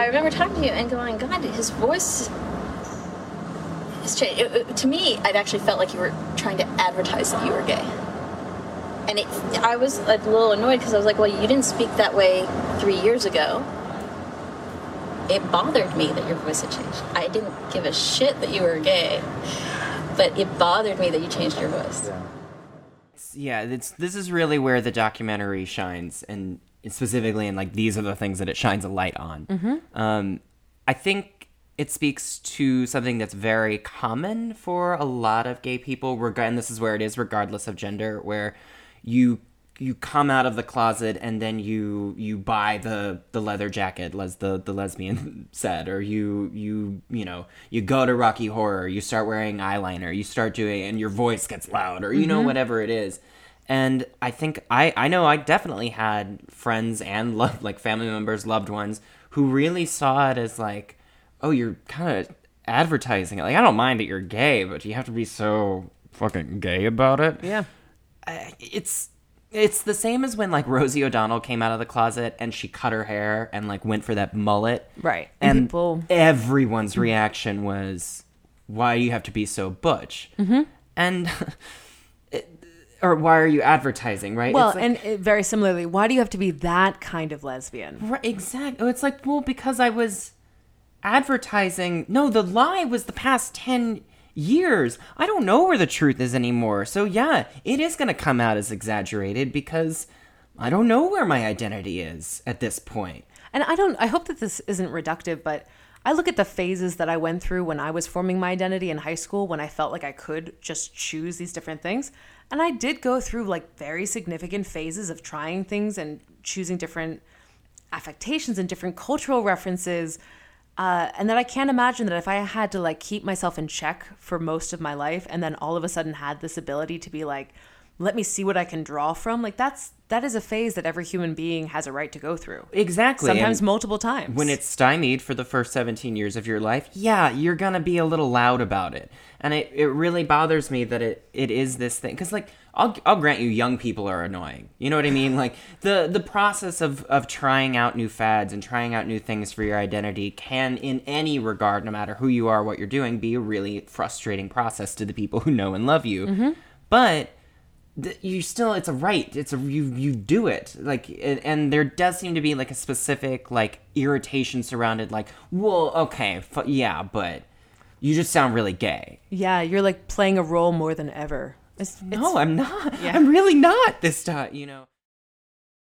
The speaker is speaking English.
I remember talking to you and going, God, his voice has changed. It- it- to me, it actually felt like you were trying to advertise that you were gay. And it, I was a little annoyed because I was like, well, you didn't speak that way three years ago. It bothered me that your voice had changed. I didn't give a shit that you were gay, but it bothered me that you changed your voice. yeah, it's this is really where the documentary shines, and specifically and like these are the things that it shines a light on. Mm-hmm. Um, I think it speaks to something that's very common for a lot of gay people, reg- and this is where it is, regardless of gender, where you you come out of the closet and then you you buy the the leather jacket as the the lesbian said or you you you know you go to rocky horror you start wearing eyeliner you start doing and your voice gets loud or you know whatever it is and i think i i know i definitely had friends and love like family members loved ones who really saw it as like oh you're kind of advertising it like i don't mind that you're gay but you have to be so fucking gay about it Yeah. it's it's the same as when like Rosie O'Donnell came out of the closet and she cut her hair and like went for that mullet. Right. And people- everyone's reaction was, "Why do you have to be so butch?" Mm-hmm. And or why are you advertising? Right? Well, It's like- and it, very similarly, why do you have to be that kind of lesbian? Right, exactly. Oh, it's like, well, because I was advertising. No, the lie was the past 10 years. I don't know where the truth is anymore. So, yeah, it is going to come out as exaggerated because I don't know where my identity is at this point. And I don't I hope that this isn't reductive, but I look at the phases that I went through when I was forming my identity in high school when I felt like I could just choose these different things. And I did go through like very significant phases of trying things and choosing different affectations and different cultural references. Uh, and that I can't imagine that if I had to like keep myself in check for most of my life and then all of a sudden had this ability to be like, let me see what I can draw from, like that's that is a phase that every human being has a right to go through. Exactly. Sometimes and multiple times. when it's stymied for the first 17 years of your life, yeah, you're going to be a little loud about it. And it, it really bothers me that it, it is this thing. Because, like, I'll, I'll grant you, young people are annoying. You know what I mean? Like, the, the process of, of trying out new fads and trying out new things for your identity can, in any regard, no matter who you are, what you're doing, be a really frustrating process to the people who know and love you. Mm-hmm. But th- you still it's a right. It's a you you do it. Like and, and there does seem to be like a specific like irritation surrounded like well okay f- yeah but you just sound really gay. Yeah, you're like playing a role more than ever. It's, no i'm not. I'm really not this time you know